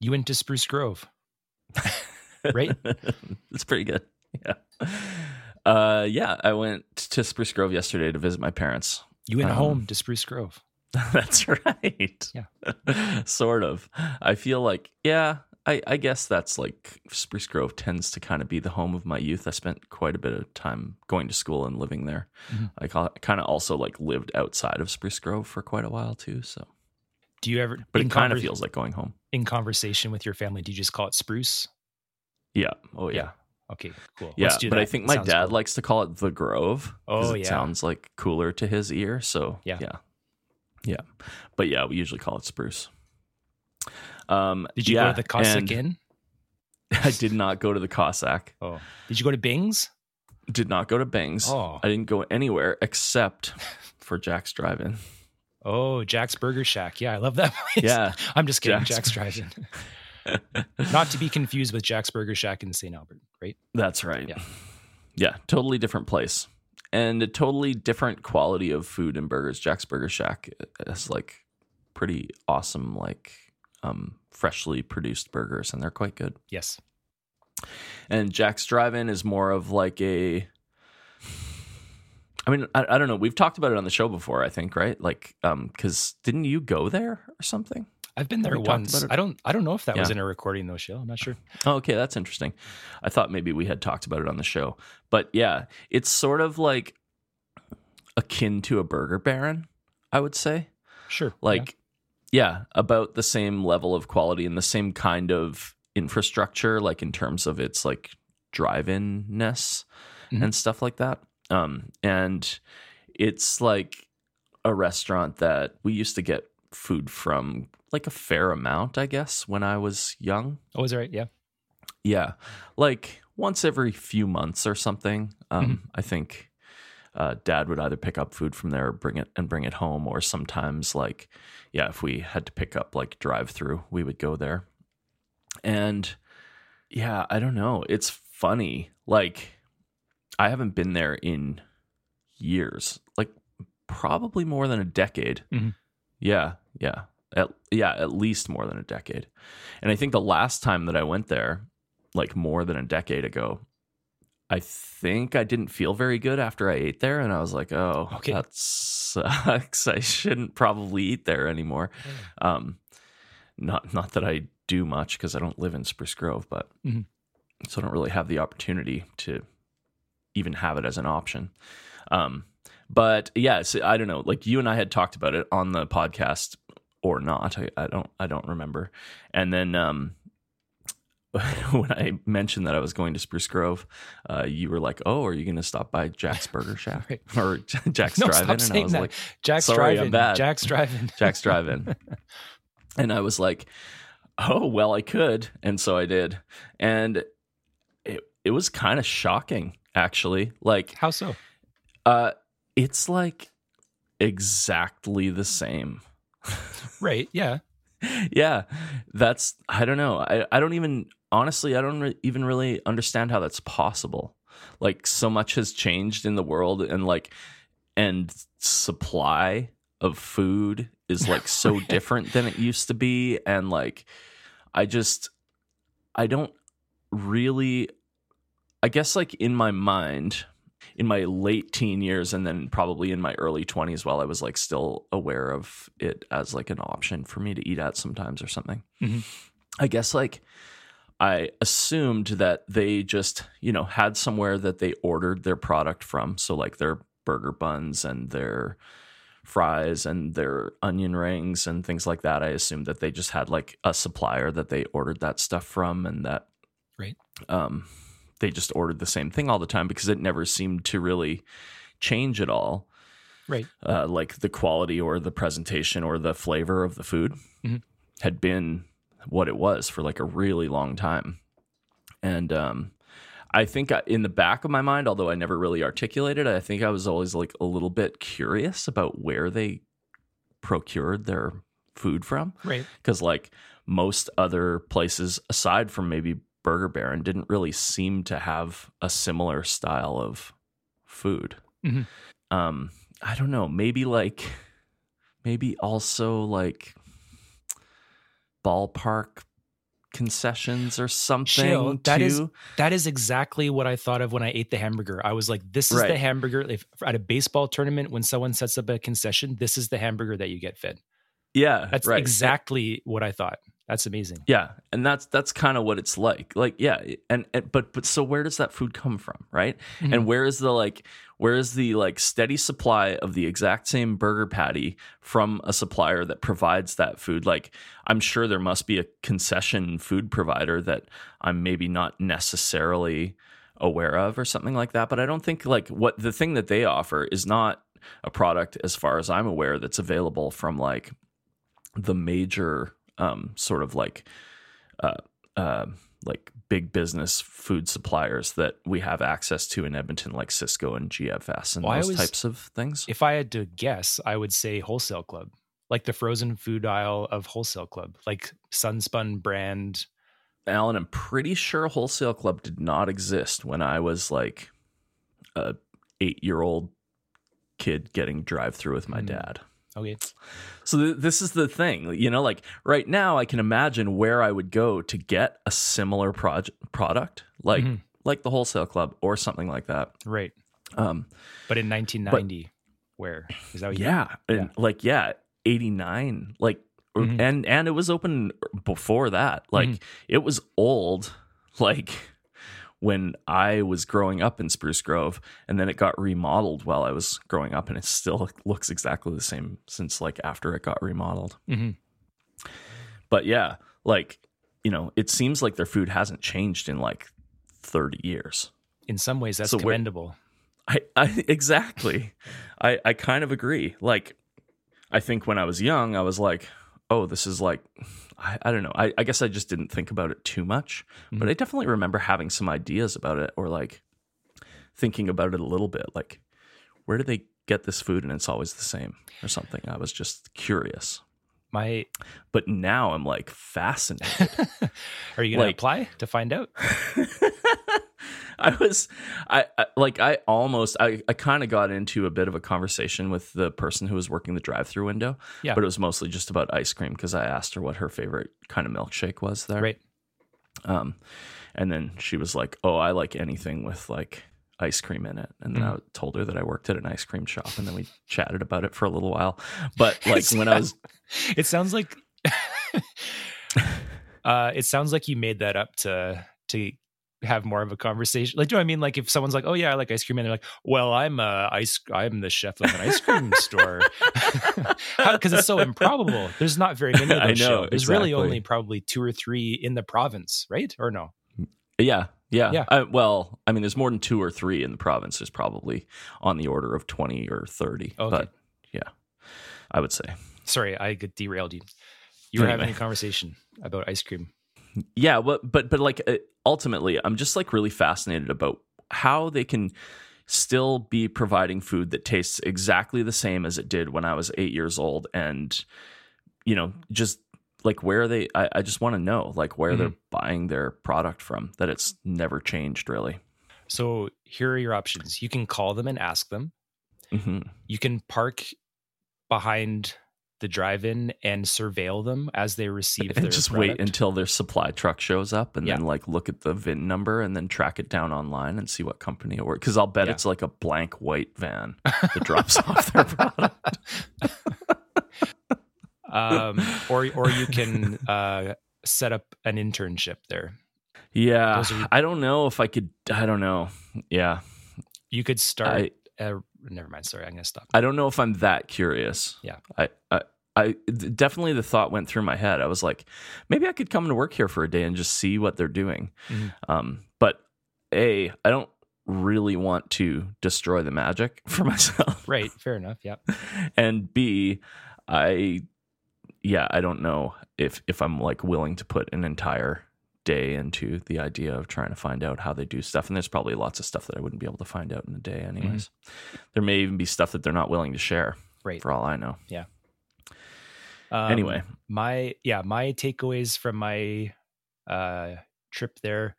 You went to Spruce Grove, right? That's pretty good. Yeah. Uh, yeah, I went to Spruce Grove yesterday to visit my parents. You went Um, home to Spruce Grove. That's right. Yeah. sort of. I feel like, yeah, I, I guess that's like Spruce Grove tends to kind of be the home of my youth. I spent quite a bit of time going to school and living there. Mhm. I kind of also like lived outside of Spruce Grove for quite a while too. So, Do you ever? but it kind of feels like going home. In conversation with your family. Do you just call it Spruce? Yeah. Oh, yeah. Yeah. Okay, cool. Yeah. But that. I think my Sounds dad cool. likes to call it the Grove. Oh, it yeah. sounds like cooler to his ear. So, Yeah. Yeah. Yeah. But yeah, we usually call it Spruce. Um, Did you yeah, go to the Cossack Inn? I did not go to the Cossack. Oh, did you go to Bing's? Did not go to Bangs. Oh. I didn't go anywhere except for Jack's Drive-In. Oh, Jack's Burger Shack. Yeah, I love that place. Yeah, I'm just kidding. Jack's Jack's, Drive-In. Not to be confused with Jack's Burger Shack in St. Albert, right? that's right. Yeah. yeah, totally different place and a totally different quality of food and burgers. Jack's Burger Shack is like pretty awesome, like um, freshly produced burgers, and they're quite good. Yes. and Jack's Drive-In is more of like a. I mean, I, I don't know. We've talked about it on the show before. I think, right? Like, um, because didn't you go there or something? I've been there once. I don't I don't know if that was in a recording though, Shale. I'm not sure. Oh, okay, that's interesting. I thought maybe we had talked about it on the show, but yeah, it's sort of like akin to a Burger Baron, I would say. Sure. Like, yeah, about the same level of quality and the same kind of infrastructure, like in terms of its like drive-in-ness Mhm. and stuff like that. Um, and it's like a restaurant that we used to get food from like a fair amount, I guess, when I was young. Oh, is that right? Yeah. Yeah, like once every few months or something. Um, I think uh, Dad would either pick up food from there, or bring it and bring it home, or sometimes like, yeah, if we had to pick up like drive through, we would go there. And yeah, I don't know. It's funny. Like, I haven't been there in years, like probably more than a decade. Mhm. Yeah, yeah, at, yeah, at least more than a decade. And I think the last time that I went there, like more than a decade ago, I think I didn't feel very good after I ate there, and I was like, "Oh, Okay. that sucks. I shouldn't probably eat there anymore." Um, not not that I do much because I don't live in Spruce Grove, but Mhm. so I don't really have the opportunity to even have it as an option. Um, but yeah, I don't know. Like you and I had talked about it on the podcast or not. I, I don't I don't remember. And then um, when I mentioned that I was going to Spruce Grove, uh, you were like, "Oh, are you going to stop by Jack's Burger Shack Right. or Jack's No, Drive-In?" And I was that. like, Jack's Sorry, I'm driving. bad. Jack's driving. Jack's Drive-In. and I was like, "Oh, well, I could." And so I did. And it it was kind of shocking actually. Like How so? uh it's like exactly the same. Right. Yeah. yeah. That's I don't know. I I don't even honestly I don't re- even really understand how that's possible. Like so much has changed in the world and like and supply of food is like so different than it used to be and like I just I don't really I guess like in my mind in my late teen years and then probably in my early 20s while I was like still aware of it as like an option for me to eat at sometimes or something. Mhm. I guess like I assumed that they just, you know, had somewhere that they ordered their product from. So like their burger buns and their fries and their onion rings and things like that. I assumed that they just had like a supplier that they ordered that stuff from and that Right. um they just ordered the same thing all the time because it never seemed to really change at all Right. uh, like the quality or the presentation or the flavor of the food Mhm. had been what it was for like a really long time. And um, I think I, in the back of my mind, although I never really articulated, it, I think I was always like a little bit curious about where they procured their food from Right. because like most other places aside from maybe burger baron didn't really seem to have a similar style of food Mhm. um i don't know maybe like maybe also like ballpark concessions or something. Chill. That is- That is exactly what I thought of when I ate the hamburger. I was like, this is Right. the hamburger. If at a baseball tournament, when someone sets up a concession, this is the hamburger that you get fed. yeah, That's right. exactly what I thought. That's amazing. Yeah, and that's that's kind of what it's like. Like, yeah, and, and but but so where does that food come from, right? Mhm. And where is the like where is the like steady supply of the exact same burger patty from a supplier that provides that food? Like, I'm sure there must be a concession food provider that I'm maybe not necessarily aware of or something like that, but I don't think like what the thing that they offer is not a product as far as I'm aware that's available from like the major um, sort of like uh, uh, like big business food suppliers that we have access to in Edmonton, like Sysco and GFS and Well, those was- types of things. If I had to guess, I would say wholesale club, like the frozen food aisle of wholesale club, like Sunspun brand. Alan, I'm pretty sure Wholesale Club did not exist when I was like a eight year old kid getting drive through with my Hmm. dad. Okay. So th- this is the thing, you know, like right now I can imagine where I would go to get a similar project product, like Mhm. like the Wholesale Club or something like that. Right. Um, But in 1990, where is that yeah, Yeah. like yeah, 89, like Mhm. and and it was open before that. Like Mhm. it was old like when I was growing up in Spruce Grove and then it got remodeled while I was growing up and it still looks exactly the same since like after it got remodeled. Mhm. But yeah, like, you know, it seems like their food hasn't changed in like 30 years. In some ways, that's So commendable. I, I exactly. I, I kind of agree. Like, I think when I was young, I was like, oh, this is like, I, I don't know. I, I guess I just didn't think about it too much, but mm-hmm. I definitely remember having some ideas about it or like thinking about it a little bit. Like, where do they get this food and it's always the same or something? I was just curious. My, But now I'm like fascinated. are you going Like- to apply to find out? I was, I, I like, I almost, I, I kind of got into a bit of a conversation with the person who was working the drive-through window. Yeah. but it was mostly just about ice cream because I asked her what her favorite kind of milkshake was there. Right. Um, and then she was like, "Oh, I like anything with like ice cream in it." And then I told her that I worked at an ice cream shop, and then we chatted about it for a little while. But like when I was, It sounds like, uh, it sounds like you made that up to, to, have more of a conversation like do you know i mean like if someone's like oh yeah i like ice cream and they're like well i'm a ice i'm the chef of an ice cream store because it's so improbable there's not very many of I know, shows. there's really only probably two or three in the province right or no yeah, yeah, Yeah. I, well, I mean, there's more than two or three in the province. There's probably on the order of twenty or thirty. Okay. But yeah, I would say. sorry i get derailed you you were having a conversation about ice cream yeah but but but like uh, ultimately i'm just like really fascinated about how they can still be providing food that tastes exactly the same as it did when i was eight years old and you know just like where are they i, I just want to know like where they're buying their product from that it's never changed really. So here are your options. You can call them and ask them. Hmm you can park behind the drive-in and surveil them as they receive their and just wait until their supply truck shows up and Yeah. then like look at the VIN number and then track it down online and see what company it works. Because I'll bet Yeah. it's like a blank white van that drops off their product. um, or or you can uh, set up an internship there. Yeah, are- I don't know if I could. I don't know. Yeah, You could start. I uh, never mind. Sorry, I'm gonna stop. I don't know if I'm that curious. Yeah. I I. I definitely the thought went through my head. I was like, maybe I could come to work here for a day and just see what they're doing. Mhm. Um, but a, I don't really want to destroy the magic for myself. Right. Fair enough. Yeah. and B, I yeah, I don't know if if I'm like willing to put an entire day into the idea of trying to find out how they do stuff. And there's probably lots of stuff that I wouldn't be able to find out in a day anyways. There may even be stuff that they're not willing to share Right. for all I know. Um, Anyway. my yeah, my takeaways from my uh, trip there.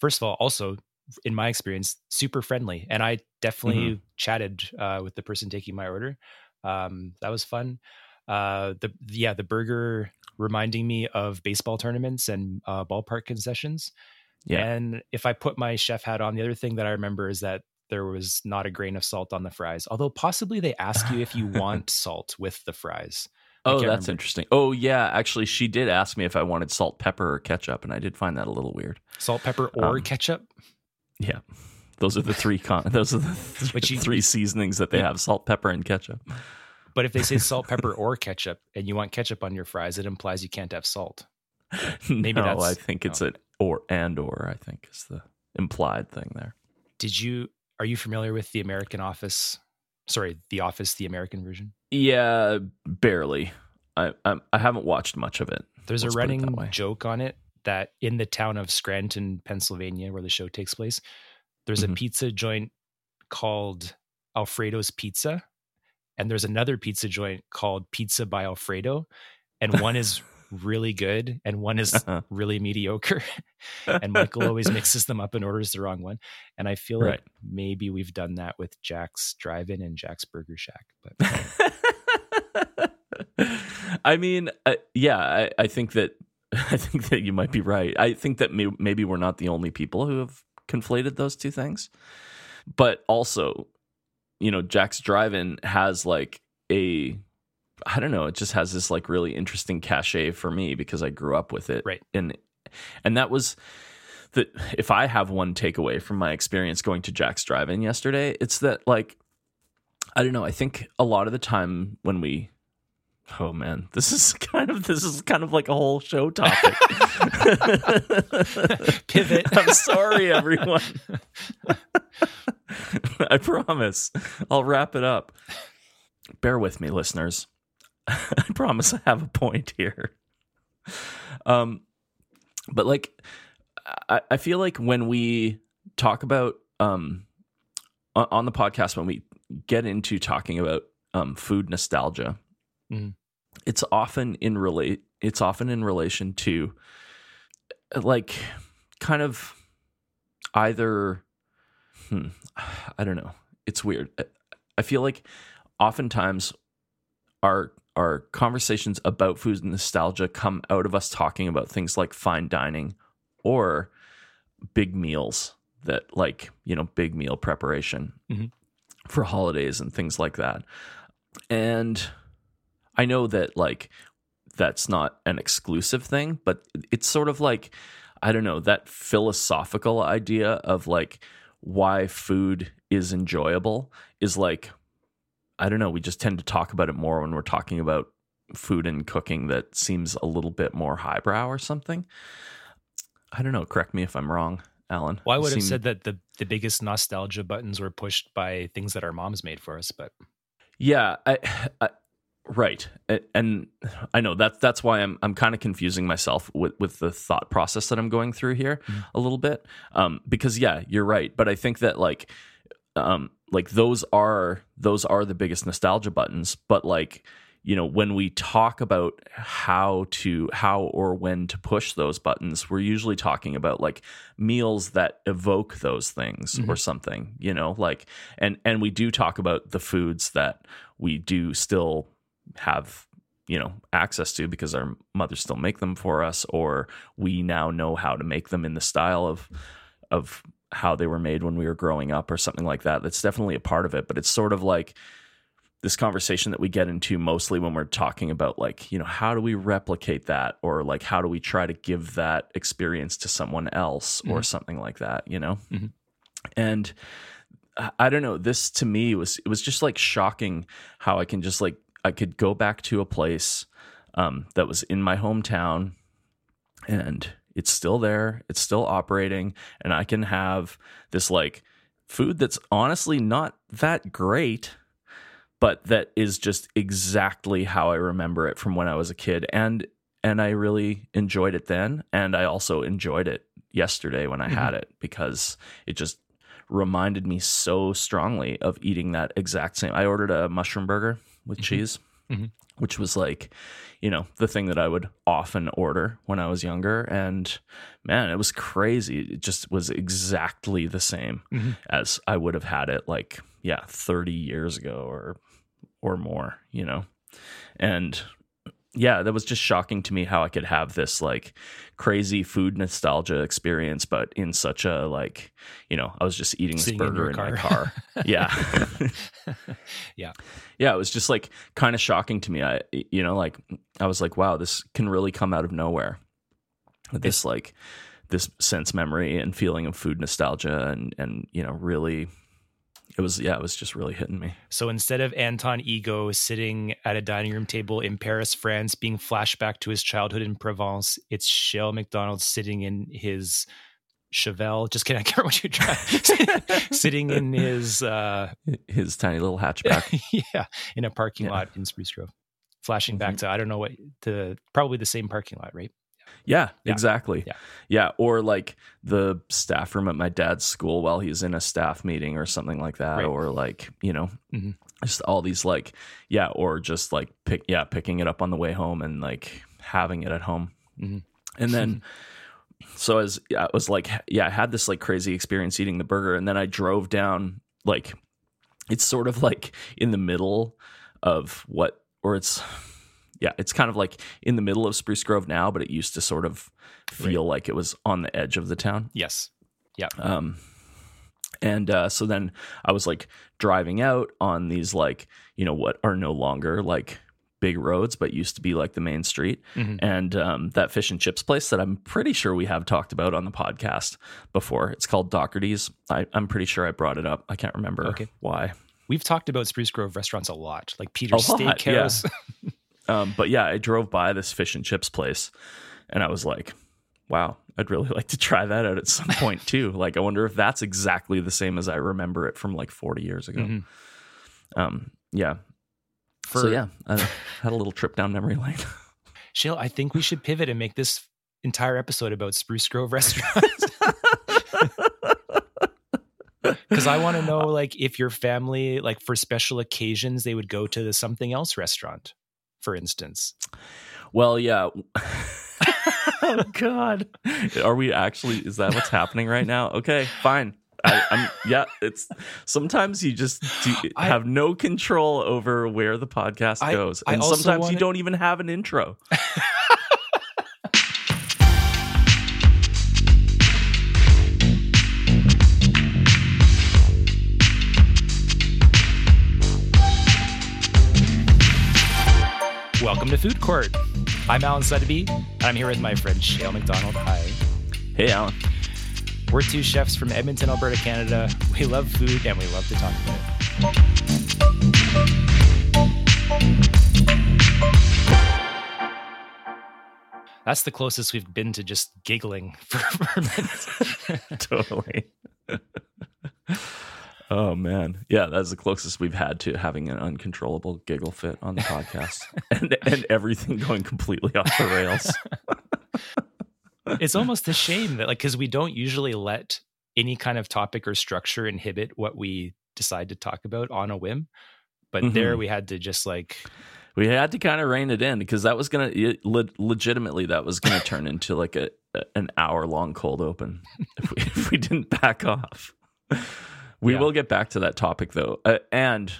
First of all, also in my experience, super friendly, and I definitely Mm-hmm. chatted uh, with the person taking my order. Um, that was fun. Uh, the yeah, the burger reminding me of baseball tournaments and uh, ballpark concessions. Yeah. And if I put my chef hat on, the other thing that I remember is that there was not a grain of salt on the fries. Although possibly they ask you if you want salt with the fries. Oh, that's remember. interesting. Oh, yeah. Actually, she did ask me if I wanted salt, pepper, or ketchup, and I did find that a little weird. Salt, pepper, or Um, ketchup. Yeah, those are the three. Con- those are the th- you- three seasonings that they have: salt, pepper, and ketchup. But if they say salt, pepper, or ketchup, and you want ketchup on your fries, it implies you can't have salt. Maybe no, I think it's an or and or. I think is the implied thing there. Did you? Are you familiar with the American Office? Sorry, The Office, the American version. Yeah, barely. I I, I haven't watched much of it. There's Let's a put it that running joke on it that in the town of Scranton, Pennsylvania, where the show takes place, there's Mhm. a pizza joint called Alfredo's Pizza, and there's another pizza joint called Pizza by Alfredo, and one is really good and one is really mediocre. and Michael always mixes them up and orders the wrong one. And I feel like maybe we've done that with Jack's Drive-In and Jack's Burger Shack, but I mean, uh, yeah, I, I think that I think that you might be right. I think that may, maybe we're not the only people who have conflated those two things, but also, you know, Jack's Drive-In has like a, I don't know, it just has this like really interesting cachet for me because I grew up with it, Right. And and that was that. If I have one takeaway from my experience going to Jack's Drive-In yesterday, it's that like. I don't know. I think a lot of the time when we Oh man, this is kind of this is kind of like a whole show topic. Pivot. I'm sorry, everyone. I promise I'll wrap it up. Bear with me, listeners. I promise I have a point here. Um, but like, I, I feel like when we talk about um on the podcast when we get into talking about um food nostalgia, Mhm. it's often in relate it's often in relation to like kind of either hmm, I don't know. It's weird. I- feel like oftentimes our our conversations about food and nostalgia come out of us talking about things like fine dining or big meals that like, you know, big meal preparation Mhm. for holidays and things like that. And I know that like that's not an exclusive thing, but it's sort of like I don't know, that philosophical idea of like why food is enjoyable is like I don't know, we just tend to talk about it more when we're talking about food and cooking that seems a little bit more highbrow or something. I don't know, correct me if I'm wrong, Alan. Well, I would have said that the, the biggest nostalgia buttons were pushed by things that our moms made for us, but Yeah, I, I right, and I know that that's why I'm I'm kind of confusing myself with with the thought process that I'm going through here Mhm. a little bit. Um, because yeah, you're right, but I think that like, um, like those are those are the biggest nostalgia buttons, but like. You know, when we talk about how to, how or when to push those buttons, we're usually talking about like meals that evoke those things or something, you know, like, and, and we do talk about the foods that we do still have you know access to because our mothers still make them for us or we now know how to make them in the style of of how they were made when we were growing up or something like that that's definitely a part of it but it's sort of like this conversation that we get into mostly when we're talking about like you know how do we replicate that or like how do we try to give that experience to someone else or something like that you know Mhm. and I- I don't know. This to me was it was just like shocking how I can just like I could go back to a place um, that was in my hometown, and it's still there. It's still operating, and I can have this like food that's honestly not that great, but that is just exactly how I remember it from when I was a kid, and and I really enjoyed it then, and I also enjoyed it yesterday when I had it because it just reminded me so strongly of eating that exact same. I ordered a mushroom burger with cheese, Mhm. which was like, you know, the thing that I would often order when I was younger. And man, it was crazy. It just was exactly the same Mhm. as I would have had it like, yeah, 30 years ago or or more, you know. and yeah, that was just shocking to me how I could have this like crazy food nostalgia experience, but in such a like, you know, I was just eating this Sitting burger in, car. my car. yeah. Yeah. Yeah. It was just like kind of shocking to me. I, you know, like I was like, wow, this can really come out of nowhere. This like, this sense memory and feeling of food nostalgia and, and, you know, really, it was, yeah, it was just really hitting me. So instead of Anton Ego sitting at a dining room table in Paris, France, being flashback to his childhood in Provence, it's Shale McDonald sitting in his Chevelle. Just kidding, I can't remember what you tried. sitting in his uh His tiny little hatchback. yeah, in a parking Yeah. lot in Spruce Grove. Flashing back Mhm. to I don't know what the probably the same parking lot, right? Yeah, Yeah. exactly. Yeah. yeah. Or like the staff room at my dad's school while he's in a staff meeting or something like that. Right. Or like, you know, Mhm. just all these like, yeah, or just like pick, yeah, picking it up on the way home and like having it at home. Mhm. And then, so as yeah, I was like, yeah, I had this like crazy experience eating the burger. And then I drove down, like, it's sort of like in the middle of what, or it's, yeah, it's kind of like in the middle of Spruce Grove now, but it used to sort of feel like it was on the edge of the town. Yes. Yeah. Um, and uh, so then I was like driving out on these like you know what are no longer like big roads, but used to be like the main street. Mhm. And um, that fish and chips place that I'm pretty sure we have talked about on the podcast before. It's called Doherty's. I, I'm pretty sure I brought it up. I can't remember Okay. why. We've talked about Spruce Grove restaurants a lot, like Peter's lot, yeah. Um, but yeah, I drove by this fish and chips place, and I was like, "Wow, I'd really like to try that out at some point too." Like, I wonder if that's exactly the same as I remember it from like 40 years ago. Mhm. Um, yeah. For so yeah, I had a little trip down memory lane. Shale, I think we should pivot and make this entire episode about Spruce Grove restaurants. Because I want to know, like, if your family, like, for special occasions, they would go to the something else restaurant, for instance. well, yeah. oh God, are we actually? Is that what's happening right now? Okay, fine. I, I'm yeah. It's sometimes you just do, I- have no control over where the podcast I- goes, and sometimes wanna- you don't even have an intro. To Food Court. I'm Alan Suddaby, and I'm here with my friend Shale McDonald. Hi. Hey, Alan. We're two chefs from Edmonton, Alberta, Canada. We love food and we love to talk about it. That's the closest we've been to just giggling for, for minutes. totally. Oh man, yeah, that's the closest we've had to having an uncontrollable giggle fit on the podcast, and and everything going completely off the rails. it's almost a shame that, like, because we don't usually let any kind of topic or structure inhibit what we decide to talk about on a whim. But there Mhm. we had to just like, We had to kind of rein it in because that was gonna it, le- legitimately that was gonna turn into like a, a an hour long cold open if we if we didn't back off. We Yeah. will get back to that topic though, uh, and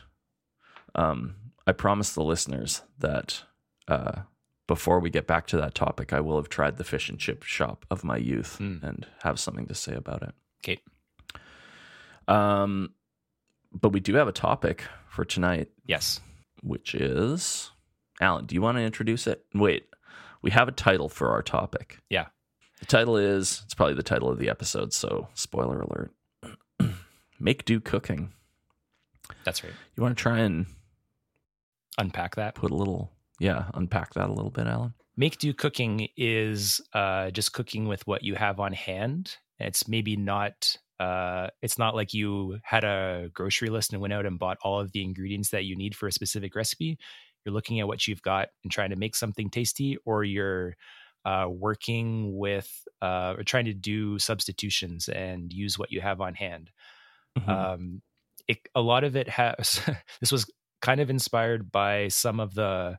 um, I promise the listeners that uh, before we get back to that topic, I will have tried the fish and chip shop of my youth Mm. and have something to say about it. okay, Um, but we do have a topic for tonight yes. which is Alan, do you want to introduce it? Wait, we have a title for our topic. Yeah. The title is it's probably the title of the episode, so spoiler alert. Make do cooking. That's right. You want to try and Unpack that. put a little yeah, unpack that a little bit, Alan? Make do cooking is uh, just cooking with what you have on hand. It's maybe not. Uh, it's not like you had a grocery list and went out and bought all of the ingredients that you need for a specific recipe. You're looking at what you've got and trying to make something tasty, or you're uh, working with uh, or trying to do substitutions and use what you have on hand. Mhm. um, it, a lot of it has this was kind of inspired by some of the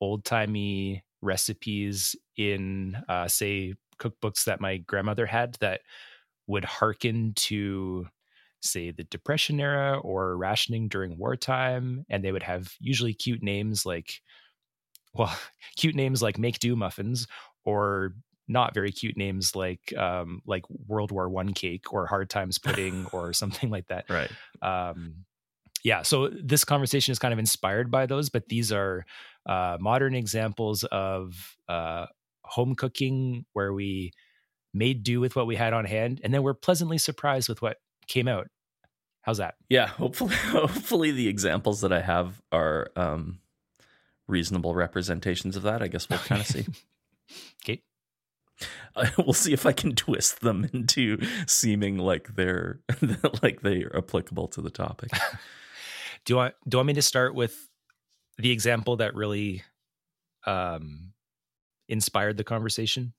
old timey recipes in uh, say cookbooks that my grandmother had that would hearken to say the depression era or rationing during wartime and they would have usually cute names like well cute names like make do muffins or not very cute names like um like world war one cake or hard times pudding or something like that Right. um yeah so this conversation is kind of inspired by those but these are uh modern examples of uh home cooking where we made do with what we had on hand and then we're pleasantly surprised with what came out how's that Yeah. Hopefully, hopefully the examples that I have are um, reasonable representations of that. I guess we'll kind of see. okay we'll see if I can twist them into seeming like they're like they are applicable to the topic. do you want do you want me to start with the example that really um inspired the conversation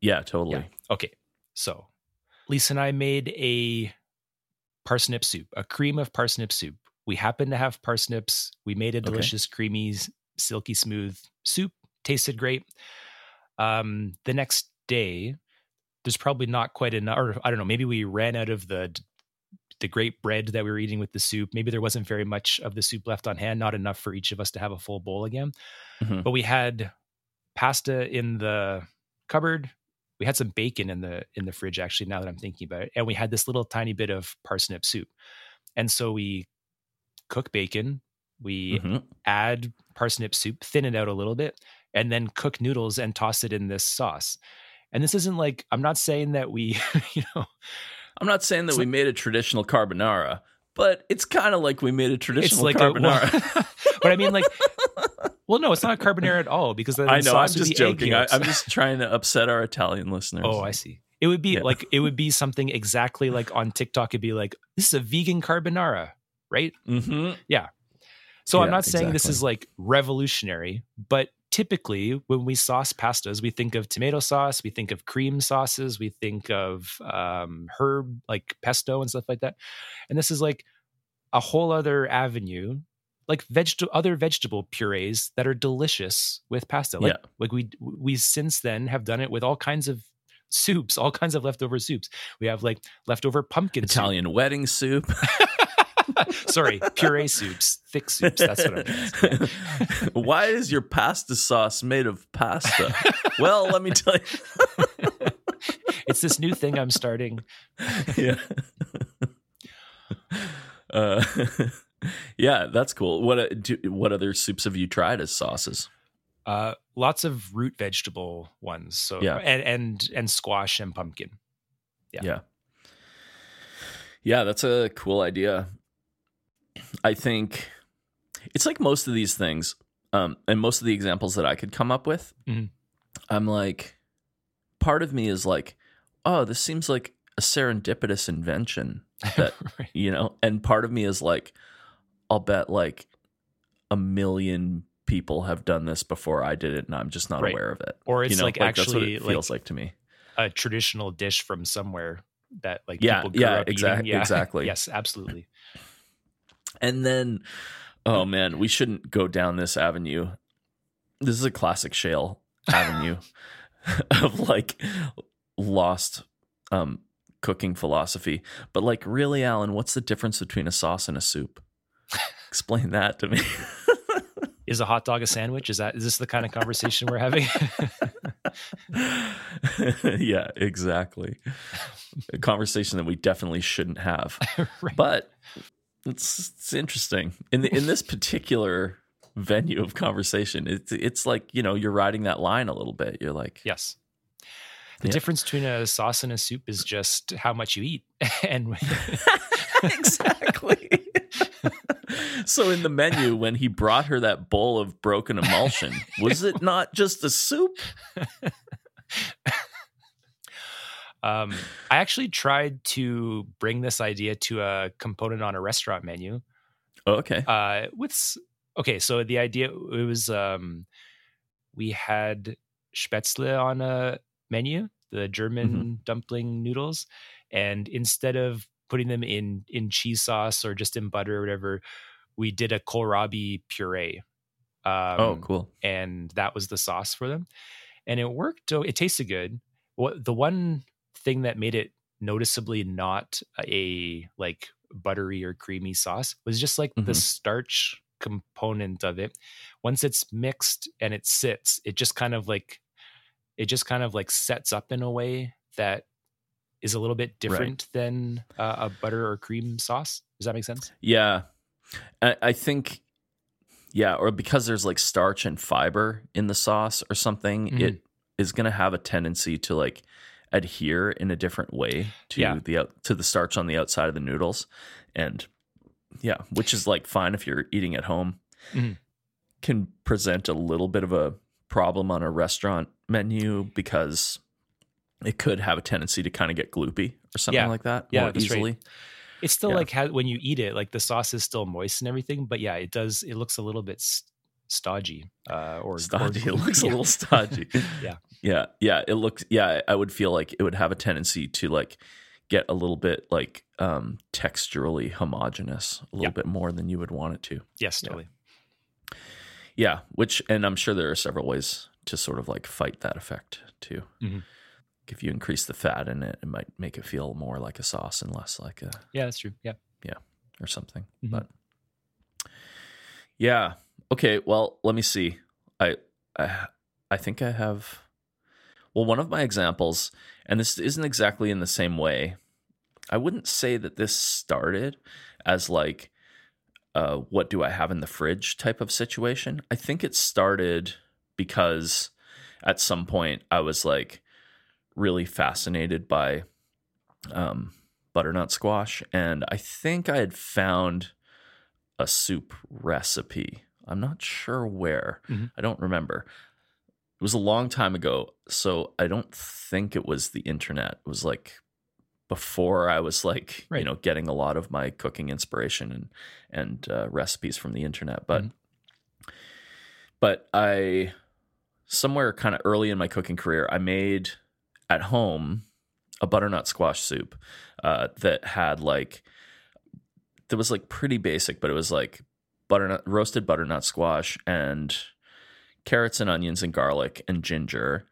Yeah, totally. Okay. So Lisa and I made a parsnip soup, a cream of parsnip soup. We happened to have parsnips. We made a Okay. delicious, creamy, silky smooth soup. Tasted great. Um, the next day, there's probably not quite enough, or I don't know, maybe we ran out of the the great bread that we were eating with the soup. Maybe there wasn't very much of the soup left on hand, not enough for each of us to have a full bowl again. Mhm. But we had pasta in the cupboard. We had some bacon in the in the fridge actually now that I'm thinking about it. And we had this little tiny bit of parsnip soup. And so we cook bacon, we Mhm. add parsnip soup, thin it out a little bit, and then cook noodles and toss it in this sauce. And this isn't like I'm not saying that we, you know, I'm not saying that we like- made a traditional carbonara, but it's kind of like we made a traditional like a, carbonara. well, but I mean like well no, it's not a carbonara at all because I know. I'm just joking. I, I'm just trying to upset our Italian listeners. Oh, I see. It would be Yeah. like it would be something exactly like on TikTok. It'd be like this is a vegan carbonara, right? Mm-hmm. Yeah. So I'm not saying this is like revolutionary, but typically when we sauce pastas, we think of tomato sauce, we think of cream sauces, we think of um, herb like pesto and stuff like that. And this is like a whole other avenue, like vegetable other vegetable purees that are delicious with pasta. Like, Yeah. like we we since then have done it with all kinds of soups, all kinds of leftover soups. We have like leftover pumpkin soup. Italian wedding soup. Sorry, puree soups, thick soups. That's what I'm to. Why is your pasta sauce made of pasta? well, let me tell you. it's this new thing I'm starting. yeah. Uh, yeah, that's cool. What uh, do, what other soups have you tried as sauces? Uh, lots of root vegetable ones. So Yeah. and and and squash and pumpkin. Yeah. yeah. Yeah, that's a cool idea. I think it's like most of these things, um, and most of the examples that I could come up with, Mhm. I'm like, part of me is like, oh, this seems like a serendipitous invention that Right. you know and part of me is like i'll bet like a million people have done this before i did it and i'm just not Right. aware of it Or it's you know like, that's what actually it feels like to me a traditional dish from somewhere that like Yeah, people grew yeah, up exact- eating. Yeah, exactly. yes, absolutely. And then oh man we shouldn't go down this avenue this is a classic shale avenue of like lost um cooking philosophy but like really alan what's the difference between a sauce and a soup explain that to me Is a hot dog a sandwich? Is that is this the kind of conversation we're having? yeah, exactly. A conversation that we definitely shouldn't have. Right. But it's it's interesting. In the, in this particular venue of conversation, it's it's like, you know, you're riding that line a little bit. You're like, Yes. The Yeah. difference between a sauce and a soup is just how much you eat. and exactly. so in the menu when he brought her that bowl of broken emulsion, was it not just a soup? um, I actually tried to bring this idea to a component on a restaurant menu. Okay. Uh, with okay, so the idea it was um, we had Spätzle on a menu, the German dumpling noodles, and instead of putting them in in cheese sauce or just in butter or whatever, we did a kohlrabi puree. Um, oh, cool. and that was the sauce for them and it worked oh, it tasted good what the one thing that made it noticeably not a like buttery or creamy sauce was just like Mhm. the starch component of it. Once it's mixed and it sits, it just kind of like it just kind of like sets up in a way that is a little bit different than uh, a butter or cream sauce. Does that make sense? Yeah. I, I think, yeah, or because there's like starch and fiber in the sauce or something, Mhm. it is going to have a tendency to like adhere in a different way to Yeah. the to the starch on the outside of the noodles, and yeah, which is like fine if you're eating at home. Mhm. Can present a little bit of a problem on a restaurant menu because it could have a tendency to kind of get gloopy or something Yeah. like that Yeah, more that's right. easily. It's still Yeah. like ha- when you eat it, like the sauce is still moist and everything, but yeah, it does. It looks a little bit stodgy uh, or stodgy. Or, It looks yeah. a little stodgy. Yeah. yeah, yeah. It looks. Yeah, I would feel like it would have a tendency to like get a little bit like um texturally homogenous, a little Yeah. bit more than you would want it to. Yes, Yeah. totally. Yeah, which and I'm sure there are several ways to sort of like fight that effect too. Mhm. If you increase the fat in it, it might make it feel more like a sauce and less like a Yeah, that's true. Yeah. Yeah, or something. Mhm. But yeah, okay. Well, let me see. I I I think I have. Well, one of my examples, and this isn't exactly in the same way. I wouldn't say that this started as like, uh, what do I have in the fridge type of situation. I think it started because at some point I was like really fascinated by um, butternut squash, and I think I had found a soup recipe. I'm not sure where. Mhm. I don't remember. It was a long time ago, so I don't think it was the internet. It was like before I was like, you know, getting a lot of my cooking inspiration and and uh, recipes from the internet. But Mhm. but I somewhere kind of early in my cooking career, I made at home a butternut squash soup uh, that had like that was like pretty basic, but it was like butternut roasted butternut squash and carrots and onions and garlic and ginger.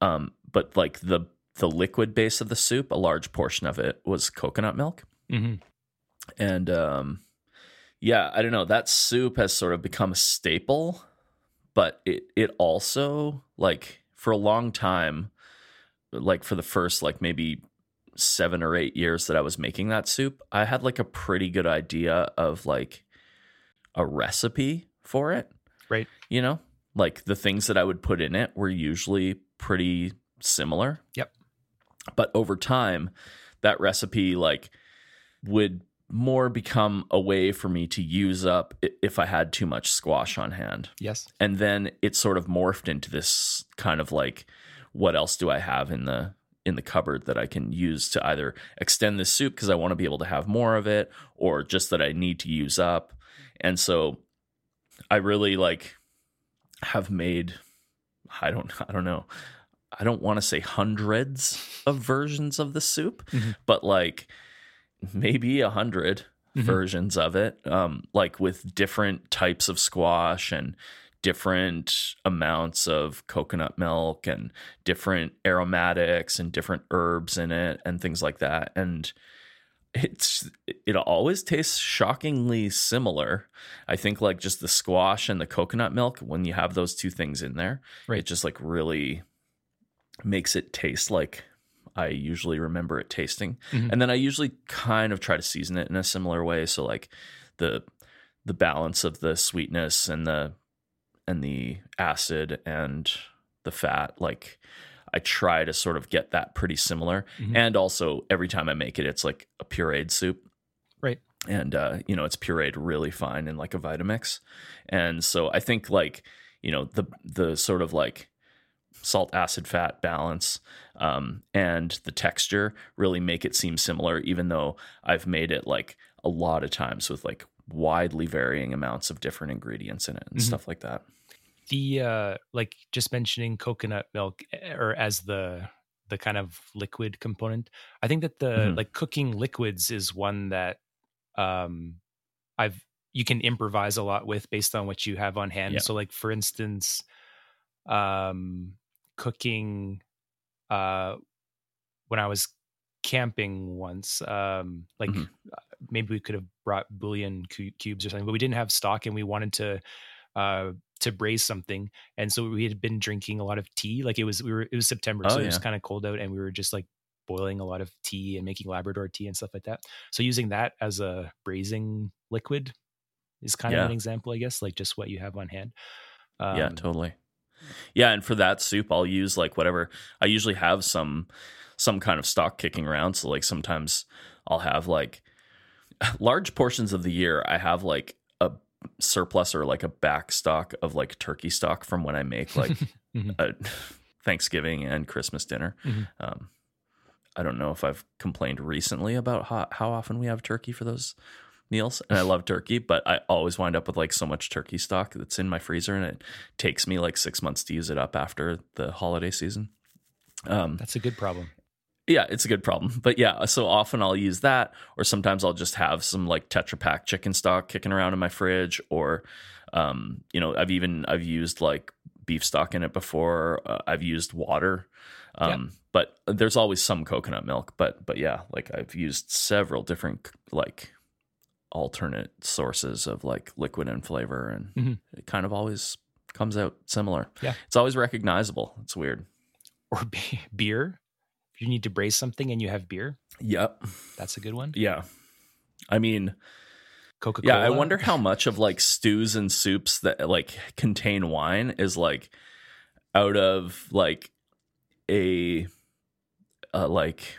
Um, but like the the liquid base of the soup, a large portion of it was coconut milk. hmm And um, yeah, I don't know. That soup has sort of become a staple, but it it also like for a long time, like for the first like maybe seven or eight years that I was making that soup, I had like a pretty good idea of like a recipe for it. Right. You know, like the things that I would put in it were usually pretty similar. Yep. But over time, that recipe like would more become a way for me to use up if I had too much squash on hand. Yes. And then it sort of morphed into this kind of like what else do I have in the in the cupboard that I can use to either extend this soup because I want to be able to have more of it or just that I need to use up. And so I really like have made I don't I don't know. I don't want to say hundreds of versions of the soup, Mhm. but like maybe a 100 Mhm. versions of it, um, like with different types of squash and different amounts of coconut milk and different aromatics and different herbs in it and things like that. And it's it always tastes shockingly similar. I think like just the squash and the coconut milk when you have those two things in there, Right. it just like really makes it taste like I usually remember it tasting. Mhm. And then I usually kind of try to season it in a similar way so like the the balance of the sweetness and the and the acid and the fat like I try to sort of get that pretty similar. Mhm. And also every time I make it it's like a pureed soup. Right. And uh you know it's pureed really fine in like a Vitamix. And so I think like you know the the sort of like salt acid fat balance um, and the texture really make it seem similar even though i've made it like a lot of times with like widely varying amounts of different ingredients in it and Mhm. stuff like that The uh like just mentioning coconut milk eh, or as the the kind of liquid component. I think that the Mhm. like cooking liquids is one that um I've you can improvise a lot with based on what you have on hand. Yeah. So like for instance um cooking uh when I was camping once. Um, like Mhm. uh, maybe we could have brought bouillon cu- cubes or something, but we didn't have stock, and we wanted to uh to braise something, and so we had been drinking a lot of tea. Like it was we were it was September, Oh, so it was kind of cold out, and we were just like boiling a lot of tea and making Labrador tea and stuff like that. So using that as a braising liquid is kind Yeah. of an example, I guess, like just what you have on hand. Um, yeah, totally. Yeah, and for that soup, I'll use like whatever. I usually have some some kind of stock kicking around. So like sometimes I'll have like large portions of the year. I have like surplus or like a back stock of like turkey stock from when I make like Mhm. a Thanksgiving and Christmas dinner. Mhm. Um, I don't know if I've complained recently about how, how often we have turkey for those meals. And I love turkey, but I always wind up with like so much turkey stock that's in my freezer and it takes me like six months to use it up after the holiday season. Um, That's a good problem. Yeah, it's a good problem. But yeah, so often I'll use that, or sometimes I'll just have some like Tetra Pak chicken stock kicking around in my fridge, or um, you know, I've even I've used like beef stock in it before. Uh, I've used water, um, but there's always some coconut milk. But but yeah, like I've used several different like alternate sources of like liquid and flavor, and Mhm. it kind of always comes out similar. Yeah. it's always recognizable. It's weird. Or be- beer. You need to braise something and you have beer, Yep. that's a good one. Yeah. I mean, Coca Cola. Yeah, I wonder how much of like stews and soups that like contain wine is like out of like a, uh like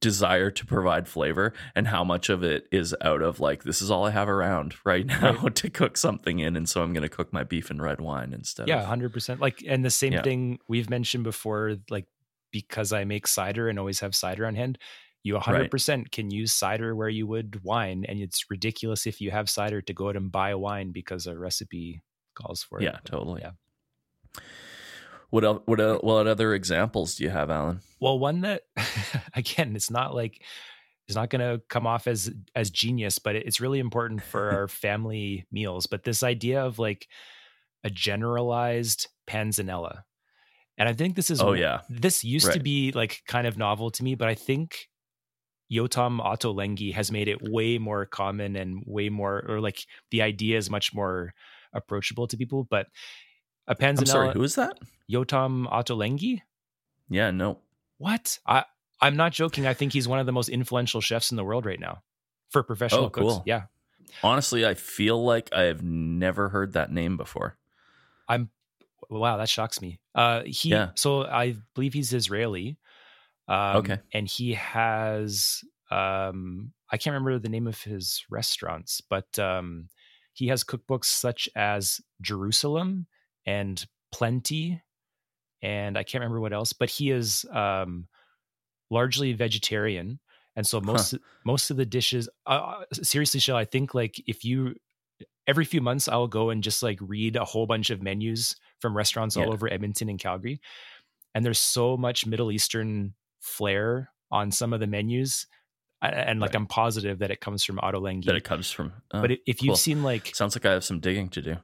desire to provide flavor and how much of it is out of like this is all I have around right now to cook something in and so I'm going to cook my beef in red wine instead Yeah, of hundred percent. Like, and the same Yeah. thing we've mentioned before. Like, because I make cider and always have cider on hand, you hundred percent can use cider where you would wine, and it's ridiculous if you have cider to go out and buy wine because a recipe calls for it. Yeah, totally. Yeah. What el- what what other examples do you have, Alan? Well, one that again, it's not like it's not going to come off as as genius, but it's really important for our family meals. But this idea of like a generalized panzanella, and I think this is Oh yeah. this used to be like kind of novel to me, but I think Yotam Ottolenghi has made it way more common and way more, or like the idea is much more approachable to people. But a panzanella, I'm sorry, who is that? Yotam Ottolenghi. Yeah, no. What? I I'm not joking. I think he's one of the most influential chefs in the world right now for professional Oh, cooks. Yeah. Honestly, I feel like I have never heard that name before. Wow, that shocks me. Uh he Yeah. so I believe he's Israeli. Um Okay. and he has um I can't remember the name of his restaurants, but um he has cookbooks such as Jerusalem and Plenty and I can't remember what else, but he is um largely vegetarian and so most most of the dishes uh, seriously Shale i think like if you every few months i'll go and just like read a whole bunch of menus from restaurants all over edmonton and calgary and there's so much middle eastern flair on some of the menus and like Right. i'm positive that it comes from Otto That it comes from. Oh, but if you've cool. seen like sounds like I have some digging to do.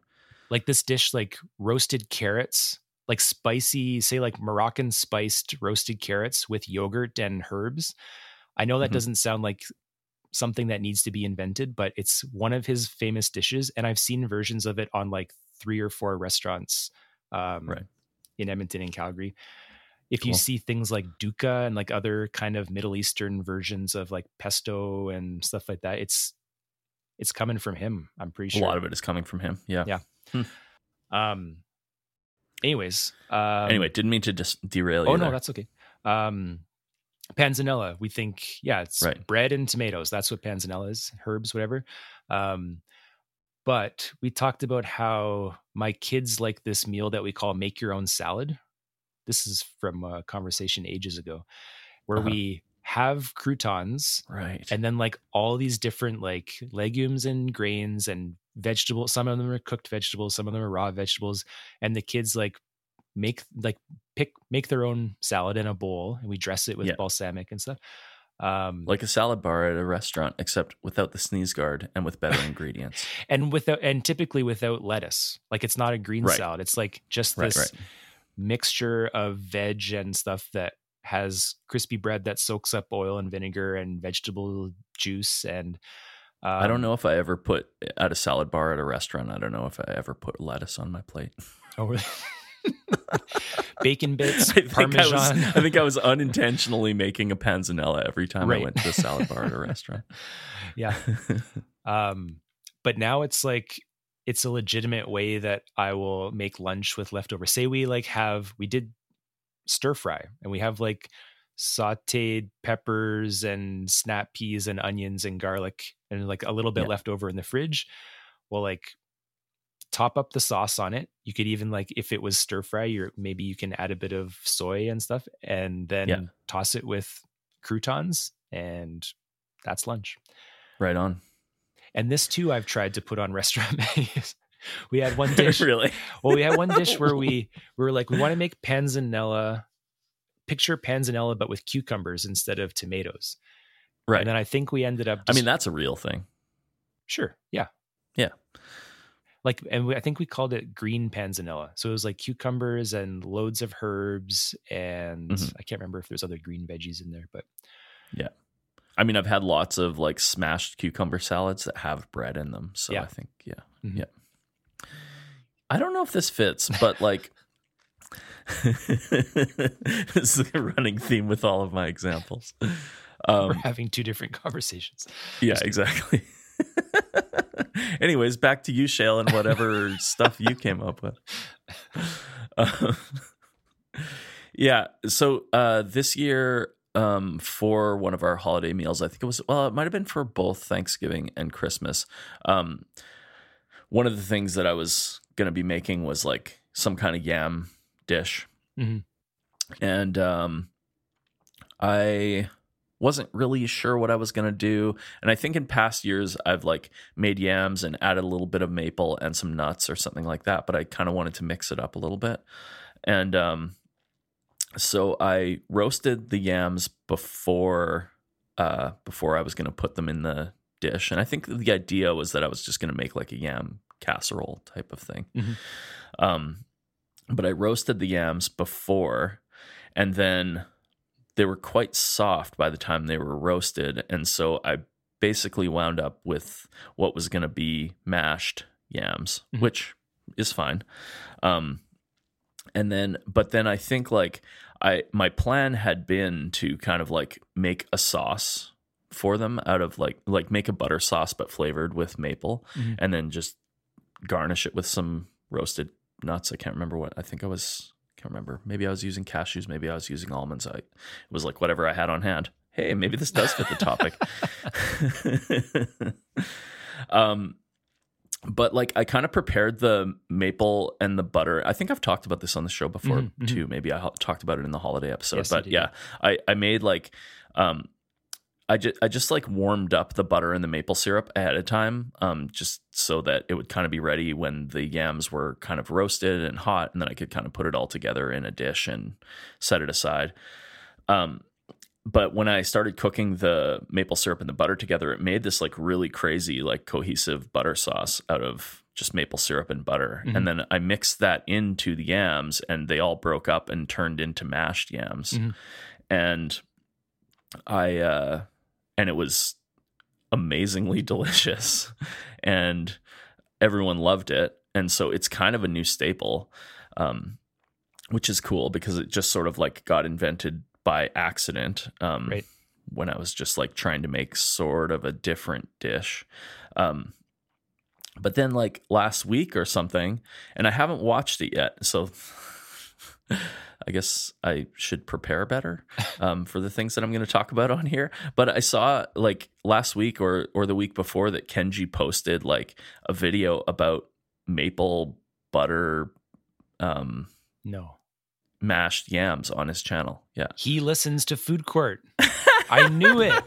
like this dish like roasted carrots like spicy say like moroccan spiced roasted carrots with yogurt and herbs i know that Mhm. doesn't sound like something that needs to be invented but it's one of his famous dishes and i've seen versions of it on like three or four restaurants um, Right. in edmonton and calgary if you Cool. see things like dukkha and like other kind of middle eastern versions of like pesto and stuff like that it's it's coming from him i'm pretty sure A lot of it is coming from him. Yeah. Yeah. Um. Anyways. Um, anyway, didn't mean to just derail you. Oh no, there. that's okay. Um, panzanella. We think, yeah, it's Right. bread and tomatoes. That's what panzanella is. Herbs, whatever. Um, but we talked about how my kids like this meal that we call make your own salad. This is from a conversation ages ago, where Uh-huh. we have croutons right. and then like all these different like legumes and grains and vegetables some of them are cooked vegetables some of them are raw vegetables and the kids like make like pick make their own salad in a bowl and we dress it with Yeah. balsamic and stuff um like a salad bar at a restaurant, except without the sneeze guard and with better ingredients. and without and typically without lettuce like it's not a green Right. salad it's like just Right, this right. mixture of veg and stuff that has crispy bread that soaks up oil and vinegar and vegetable juice and um, I don't know if I ever put at a salad bar at a restaurant. I don't know if I ever put lettuce on my plate. Oh, really? bacon bits, I parmesan. I, was, I think I was unintentionally making a panzanella every time Right. I went to the salad bar at a restaurant. yeah. Um, but now it's like it's a legitimate way that I will make lunch with leftover. Say we like have we did stir fry and we have like sauteed peppers and snap peas and onions and garlic and like a little bit Yeah. left over in the fridge. Well, like top up the sauce on it. You could even like if it was stir fry, you're maybe you can add a bit of soy and stuff and then Yeah. toss it with croutons and that's lunch. right on. And this too, I've tried to put on restaurant menus. We had one dish. really? well, we had one dish where we, we were like, we want to make panzanella, picture panzanella, but with cucumbers instead of tomatoes. Right. And then I think we ended up. I mean, that's a real thing. sure, yeah, Yeah. Like, and we, I think we called it green panzanella. So it was like cucumbers and loads of herbs, and Mhm. I can't remember if there's other green veggies in there, but yeah I mean, I've had lots of like smashed cucumber salads that have bread in them. So Yeah. I think, yeah. Mhm. Yeah. I don't know if this fits, but like, this is a running theme with all of my examples. we're Um, having two different conversations. yeah, exactly. Anyways, back to you, Shale, and whatever stuff you came up with. Um, yeah. So uh, this year, um, for one of our holiday meals, I think it was well, it might have been for both Thanksgiving and Christmas. Um, one of the things that I was going to be making was like some kind of yam dish, Mhm. and um, I wasn't really sure what I was going to do. And I think in past years, I've like made yams and added a little bit of maple and some nuts or something like that. But I kind of wanted to mix it up a little bit. And um, so I roasted the yams before uh, before I was going to put them in the dish. And I think the idea was that I was just going to make like a yam casserole type of thing. Mhm. Um, but I roasted the yams before, and then they were quite soft by the time they were roasted. And so I basically wound up with what was going to be mashed yams, Mhm. which is fine. Um, and then, but then I think like I, my plan had been to kind of like make a sauce for them out of like, like make a butter sauce, but flavored with maple Mhm. and then just garnish it with some roasted nuts. I can't remember what, I think I was, can't remember. Maybe I was using cashews. Maybe I was using almonds. I, it was like whatever I had on hand. Hey, maybe this does fit the topic. um, but like I kind of prepared the maple and the butter. I think I've talked about this on the show before Mhm, mhm. too. Maybe I ho- talked about it in the holiday episode. Yes, but yeah, I I made like um I just I just like warmed up the butter and the maple syrup ahead of time, um, just so that it would kind of be ready when the yams were kind of roasted and hot, and then I could kind of put it all together in a dish and set it aside. Um, but when I started cooking the maple syrup and the butter together, it made this like really crazy, like cohesive butter sauce out of just maple syrup and butter. Mhm. And then I mixed that into the yams, and they all broke up and turned into mashed yams. Mhm. And I uh and it was amazingly delicious and everyone loved it and so it's kind of a new staple um which is cool because it just sort of like got invented by accident um Right. when I was just like trying to make sort of a different dish um but then like last week or something and I haven't watched it yet so I guess I should prepare better um, for the things that I'm going to talk about on here. But I saw like last week or or the week before that Kenji posted like a video about maple butter um, No, mashed yams on his channel. Yeah. he listens to Food Court. I knew it.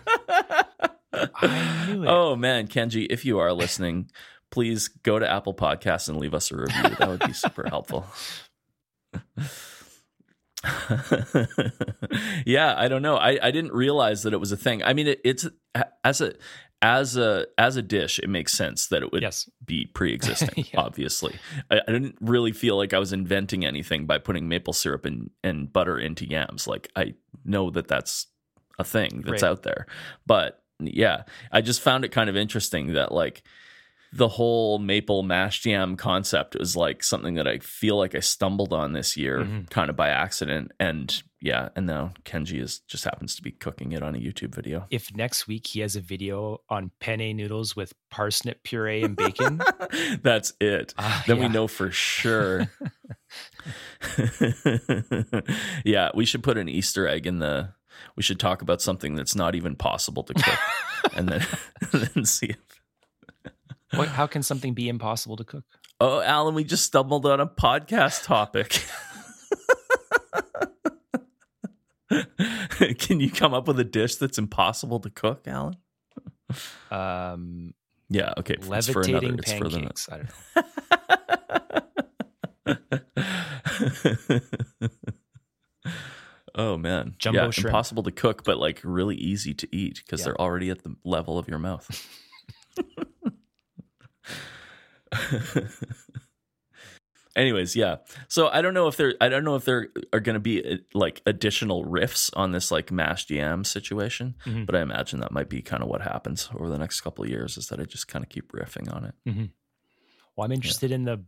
I knew it. Oh man, Kenji, if you are listening, please go to Apple Podcasts and leave us a review. That would be super helpful. yeah, I don't know. I, I didn't realize that it was a thing. I mean, it, it's as a as a as a dish, it makes sense that it would Yes. be pre-existing. Yeah. Obviously, I, I didn't really feel like I was inventing anything by putting maple syrup and and butter into yams. Like I know that that's a thing that's Right. out there, but yeah, I just found it kind of interesting that like the whole maple mash yam concept was like something that I feel like I stumbled on this year Mhm. kind of by accident. And yeah, and now Kenji is just happens to be cooking it on a YouTube video. If next week he has a video on penne noodles with parsnip puree and bacon, That's it. ah, Then we know for sure. yeah, we should put an Easter egg in the. We should talk about something that's not even possible to cook, and then and then see if. What, how can something be impossible to cook? Oh, Alan, we just stumbled on a podcast topic. Can you come up with a dish that's impossible to cook, Alan? Um, Yeah, okay. It's for another. levitating It's for the, pancakes. I don't know. oh man, Jumbo yeah, shrimp. impossible to cook, but like really easy to eat because Yeah. they're already at the level of your mouth. Anyways, yeah. So I don't know if there, I don't know if there are going to be uh, like additional riffs on this like mashed yam situation, Mhm. but I imagine that might be kind of what happens over the next couple of years. Is that I just kind of keep riffing on it. Well, I'm interested in the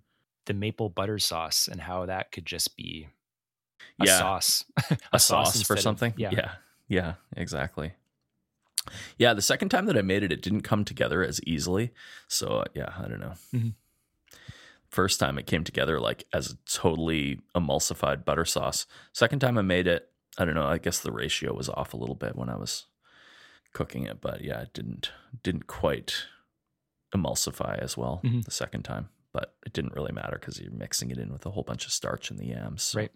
the maple butter sauce and how that could just be a Yeah. sauce. a sauce, for instead of- something. yeah. yeah, yeah, exactly. Yeah, the second time that I made it, it didn't come together as easily. So uh, yeah, I don't know. Mhm. First time it came together like as a totally emulsified butter sauce. Second time I made it, I don't know. I guess the ratio was off a little bit when I was cooking it, but yeah, it didn't didn't quite emulsify as well Mhm. the second time. But it didn't really matter because you're mixing it in with a whole bunch of starch in the yams. so- Right.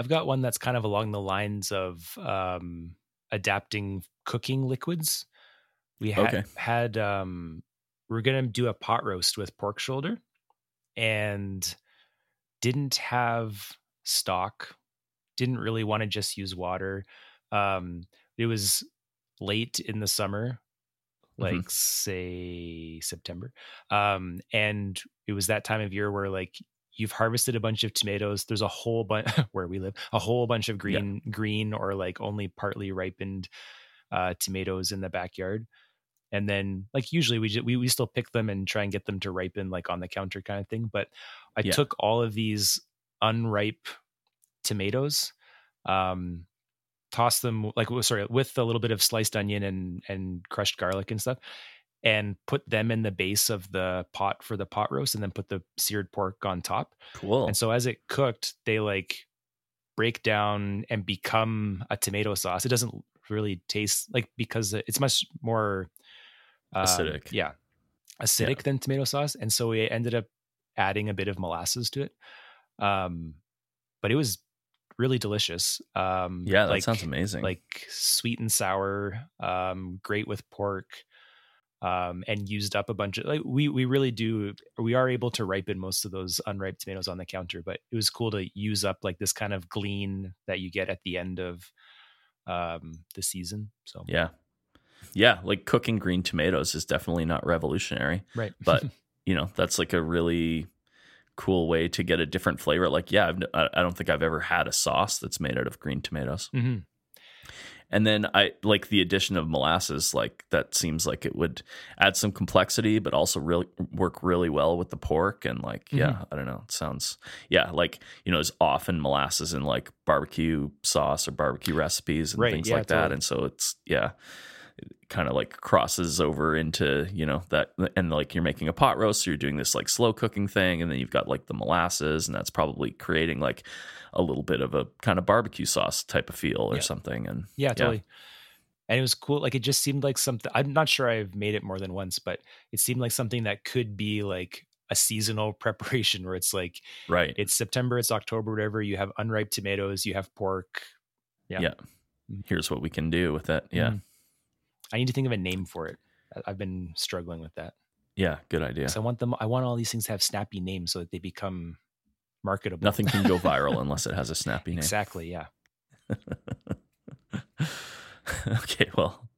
I've got one that's kind of along the lines of um, adapting cooking liquids. We had Okay. had um, we're gonna do a pot roast with pork shoulder, and didn't have stock. Didn't really want to just use water. Um, it was late in the summer, like Mhm. say September, um, and it was that time of year where like you've harvested a bunch of tomatoes. There's a whole bunch where we live, a whole bunch of green, green or like only partly ripened uh, tomatoes in the backyard. And then, like usually, we, ju- we we still pick them and try and get them to ripen, like on the counter kind of thing. But I Yeah. took all of these unripe tomatoes, um, tossed them like sorry with a little bit of sliced onion and and crushed garlic and stuff, and put them in the base of the pot for the pot roast, and then put the seared pork on top. Cool. And so as it cooked, they like break down and become a tomato sauce. It doesn't really taste like because it's much more um, Acidic. Yeah, acidic than tomato sauce. And so we ended up adding a bit of molasses to it. Um, but it was really delicious. Um, yeah, that like, sounds amazing. Like sweet and sour, um, great with pork. Um, and used up a bunch of like we we really do we are able to ripen most of those unripe tomatoes on the counter, but it was cool to use up like this kind of glean that you get at the end of um the season. So yeah. Yeah, like cooking green tomatoes is definitely not revolutionary, right, but you know, that's like a really cool way to get a different flavor. Like, yeah, I've, I I don't think I've ever had a sauce that's made out of green tomatoes. hmm And then I like the addition of molasses. Like that seems like it would add some complexity, but also really work really well with the pork. And like, yeah, mm-hmm. I don't know. It sounds yeah, like you know, there's often molasses in like barbecue sauce or barbecue recipes and Right, things yeah, like that. And so it's yeah, kind of like crosses over into you know that and like you're making a pot roast so you're doing this like slow cooking thing and then you've got like the molasses and that's probably creating like a little bit of a kind of barbecue sauce type of feel or Yeah. something and yeah, totally. And it was cool. Like it just seemed like something. I'm not sure I've made it more than once, but it seemed like something that could be like a seasonal preparation where it's like right it's September, it's October, whatever. You have unripe tomatoes, you have pork. Yeah. Yeah. here's what we can do with that yeah Mhm. I need to think of a name for it. I've been struggling with that. yeah good idea 'Cause I want them. I want all these things to have snappy names so that they become marketable. nothing can go viral unless it has a snappy name exactly. Yeah. okay well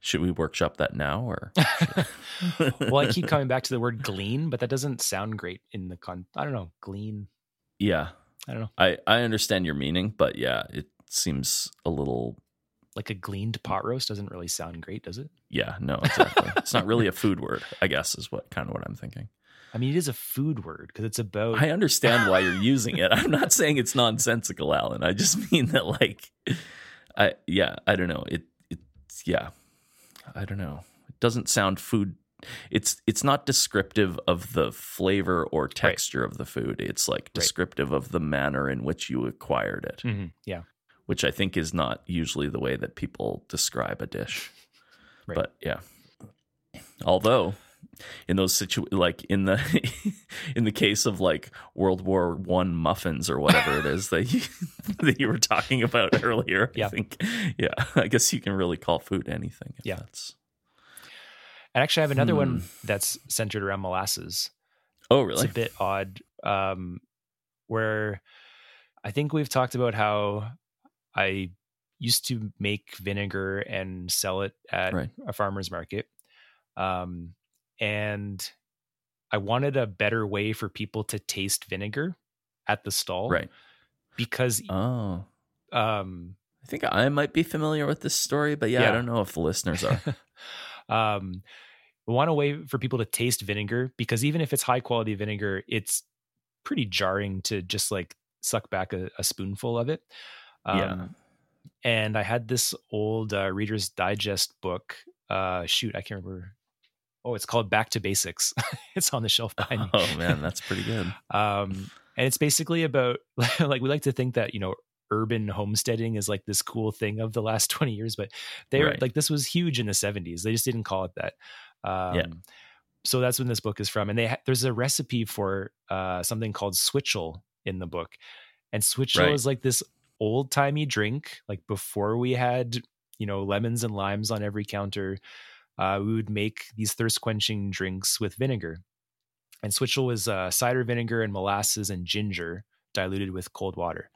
Should we workshop that now or? well, I keep coming back to the word glean, but that doesn't sound great in the con. I don't know, glean. Yeah, I don't know. I I understand your meaning, but yeah, it seems a little like a gleaned pot roast doesn't really sound great, does it? Yeah, no, exactly. it's not really a food word, I guess, is what kind of what I'm thinking. I mean, it is a food word because it's about. I understand why you're using it. I'm not saying it's nonsensical, Alan. I just mean that, like, I yeah, I don't know. It it's yeah, I don't know. It doesn't sound food. It's it's not descriptive of the flavor or texture right. of the food. It's like descriptive right. of the manner in which you acquired it. Mm-hmm. Yeah, which I think is not usually the way that people describe a dish. Right. But yeah, although in those situ like in the in the case of like World War One muffins or whatever it is that you, that you were talking about earlier. Yeah. I think yeah, I guess you can really call food anything. yeah. That's... And actually I have another hmm. one that's centered around molasses. Oh really? It's a bit odd. Um where I think we've talked about how I used to make vinegar and sell it at right. a farmer's market. Um, and I wanted a better way for people to taste vinegar at the stall. Right. Because oh. Um I think I might be familiar with this story, but yeah, yeah. I don't know if the listeners are. um we want a way for people to taste vinegar because even if it's high quality vinegar, it's pretty jarring to just like suck back a, a spoonful of it. Um, yeah. And I had this old uh, Reader's Digest book. Uh, shoot, I can't remember oh, it's called Back to Basics. it's on the shelf behind me. Oh man, that's pretty good. um, and it's basically about like we like to think that you know urban homesteading is like this cool thing of the last 20 years but they were like this was huge in the 70s they just didn't call it that um, yeah. so that's when this book is from and they ha- there's a recipe for uh, something called switchel in the book and switchel right. is like this old timey drink like before we had you know lemons and limes on every counter uh, we would make these thirst quenching drinks with vinegar. And switchel was uh, cider vinegar and molasses and ginger diluted with cold water.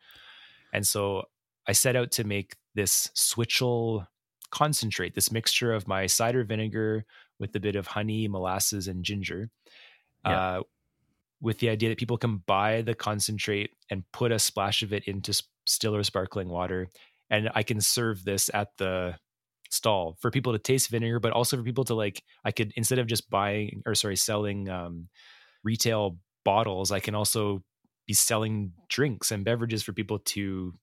And so I set out to make this switchel concentrate, this mixture of my cider vinegar with a bit of honey, molasses, and ginger, yeah. uh, with the idea that people can buy the concentrate and put a splash of it into still or sparkling water. And I can serve this at the stall for people to taste vinegar, but also for people to like, I could, instead of just buying or sorry, selling um, retail bottles, I can also be selling drinks and beverages for people to,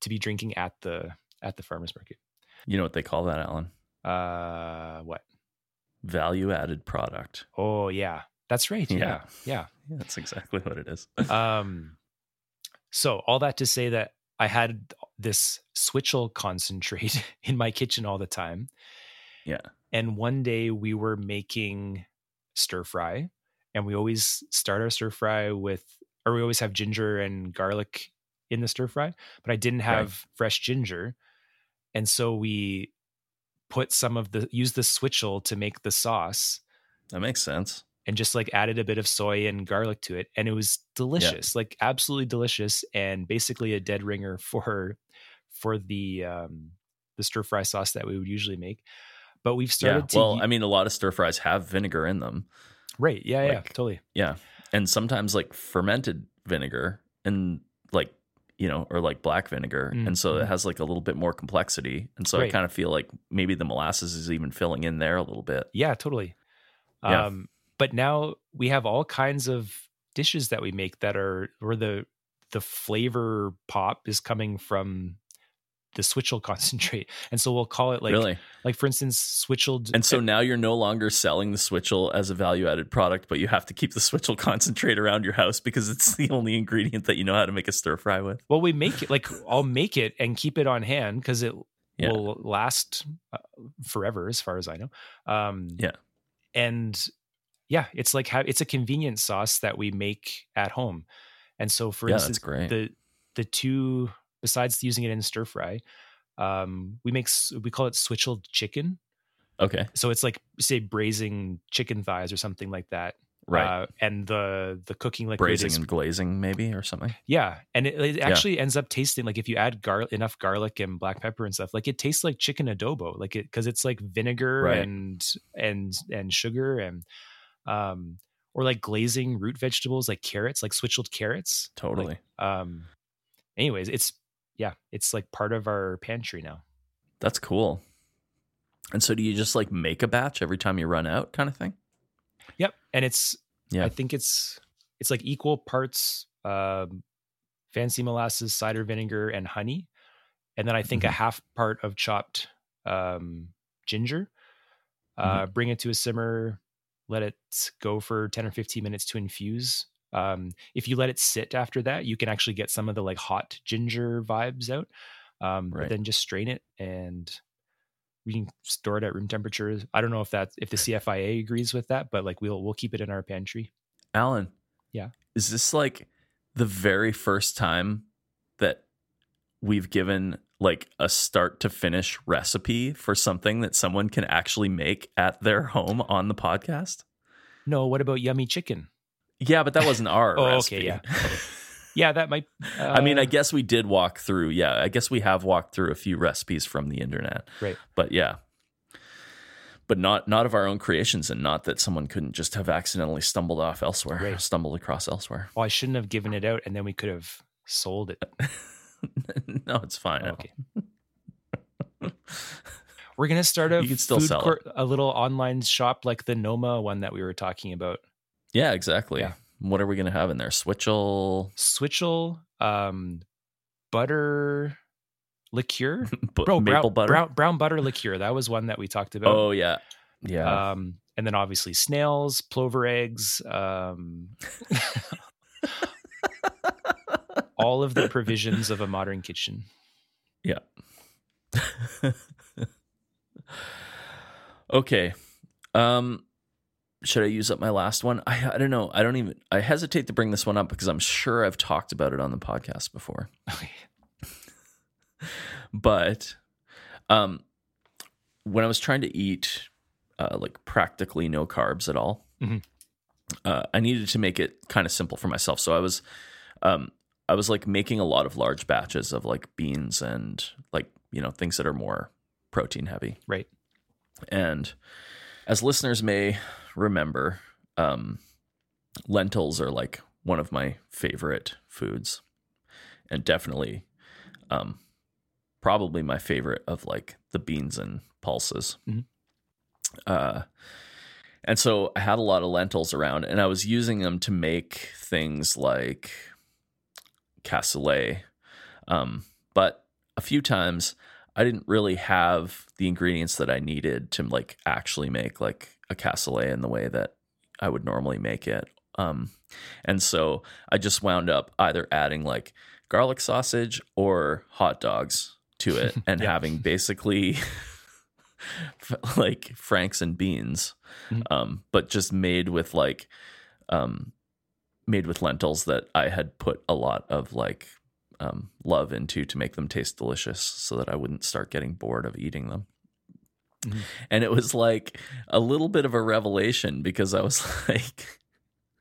to be drinking at the, at the farmer's market. You know what they call that, Alan? Uh, what? Value added product. Oh yeah, that's right. Yeah. Yeah. yeah. That's exactly what it is. um, so all that to say that I had this switchel concentrate in my kitchen all the time. Yeah. And one day we were making stir fry, and we always start our stir fry with, or we always have ginger and garlic in the stir fry, but I didn't have right. fresh ginger. And so we put some of the, use the switchel to make the sauce. That makes sense and just like added a bit of soy and garlic to it and it was delicious yeah. like absolutely delicious and basically a dead ringer for for the um the stir fry sauce that we would usually make but we've started yeah. well i mean a lot of stir fries have vinegar in them right yeah like, yeah totally yeah and sometimes like fermented vinegar and like you know or like black vinegar mm-hmm. and so it mm-hmm. has like a little bit more complexity and so right. i kind of feel like maybe the molasses is even filling in there a little bit yeah totally yeah. um but now we have all kinds of dishes that we make that are where the the flavor pop is coming from the switchel concentrate and so we'll call it like really? like for instance switchel and so now you're no longer selling the switchel as a value added product but you have to keep the switchel concentrate around your house because it's the only ingredient that you know how to make a stir fry with well we make it like i'll make it and keep it on hand because it yeah. will last uh, forever as far as i know um yeah and yeah, it's like how it's a convenient sauce that we make at home. And so for yeah, instance, the the two besides using it in stir fry, um, we make we call it switcheled chicken. Okay. So it's like say braising chicken thighs or something like that. Right. Uh, and the the cooking like Braising is and glazing, maybe, or something. yeah, and it, it actually ends up tasting like if you add gar- enough garlic and black pepper and stuff, like it tastes like chicken adobo, like it because it's like vinegar Right. and and and sugar and um or like glazing root vegetables like carrots, like switchled carrots. Like, Totally. um. Anyways, it's yeah, it's like part of our pantry now. That's cool. And so, do you just like make a batch every time you run out, kind of thing? Yep, and it's Yeah. I think it's it's like equal parts um, fancy molasses, cider vinegar, and honey, and then I think a Mm-hmm. half part of chopped um, ginger. Mm-hmm. Uh, Bring it to a simmer, let it go for ten or fifteen minutes to infuse. Um, if you let it sit after that, you can actually get some of the like hot ginger vibes out. Um, Right. But then just strain it and we can store it at room temperature. I don't know if that if the CFIA agrees with that, but like we'll we'll keep it in our pantry. Alan. Yeah. Is this like the very first time that we've given like a start to finish recipe for something that someone can actually make at their home on the podcast? No, what about yummy chicken? Yeah, but that wasn't our Oh, recipe. okay, yeah. Yeah, that might. Uh, I mean, I guess we did walk through. Yeah, I guess we have walked through a few recipes from the internet. Right. But yeah. But not not of our own creations and not that someone couldn't just have accidentally stumbled off elsewhere, Right. stumbled across elsewhere. well, I shouldn't have given it out, and then we could have sold it. no, it's fine. Okay. We're gonna start a You can still sell court, a little online shop like the Noma one that we were talking about. Yeah, exactly. Yeah. What are we going to have in there? Switchel, Switchel, um, butter liqueur, bro, maple brown, butter. brown brown butter liqueur. That was one that we talked about. oh yeah, yeah. Um, and then obviously snails, plover eggs, um, all of the provisions of a modern kitchen. Yeah. okay. Um should I use up my last one? I I don't know. I don't even I hesitate to bring this one up because I'm sure I've talked about it on the podcast before. Okay. But um when I was trying to eat uh, like practically no carbs at all, Mhm. uh, I needed to make it kind of simple for myself. So I was um I was like making a lot of large batches of like beans and like, you know, things that are more protein heavy. Right. And as listeners may remember, um, lentils are like one of my favorite foods, and definitely, um, probably my favorite of like the beans and pulses. Mhm. Uh, and so I had a lot of lentils around, and I was using them to make things like cassoulet. Um, but a few times I didn't really have the ingredients that I needed to like actually make like a cassoulet in the way that I would normally make it. Um, and so I just wound up either adding like garlic sausage or hot dogs to it and Yeah. having basically like franks and beans, Mhm. um, but just made with like um, made with lentils that I had put a lot of like um, love into to make them taste delicious so that I wouldn't start getting bored of eating them. Mhm. And it was like a little bit of a revelation because I was like,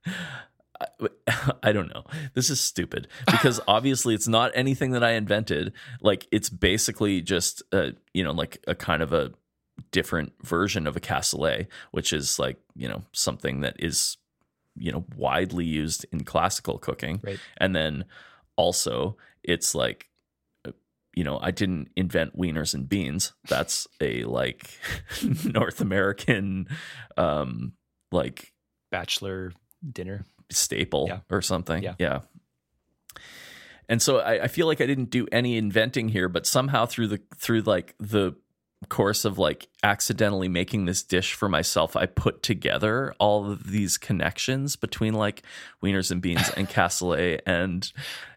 I, I don't know. This is stupid because obviously it's not anything that I invented. Like it's basically just a, you know, like a kind of a different version of a cassoulet, which is like, you know, something that is, you know, widely used in classical cooking. Right. And then also it's like uh, you know, I didn't invent wieners and beans. That's a like North American um like Bachelor dinner. staple Yeah. or something. Yeah. Yeah. And so I, I feel like I didn't do any inventing here, but somehow through the through like the course of like accidentally making this dish for myself, I put together all of these connections between like wieners and beans and cassoulet and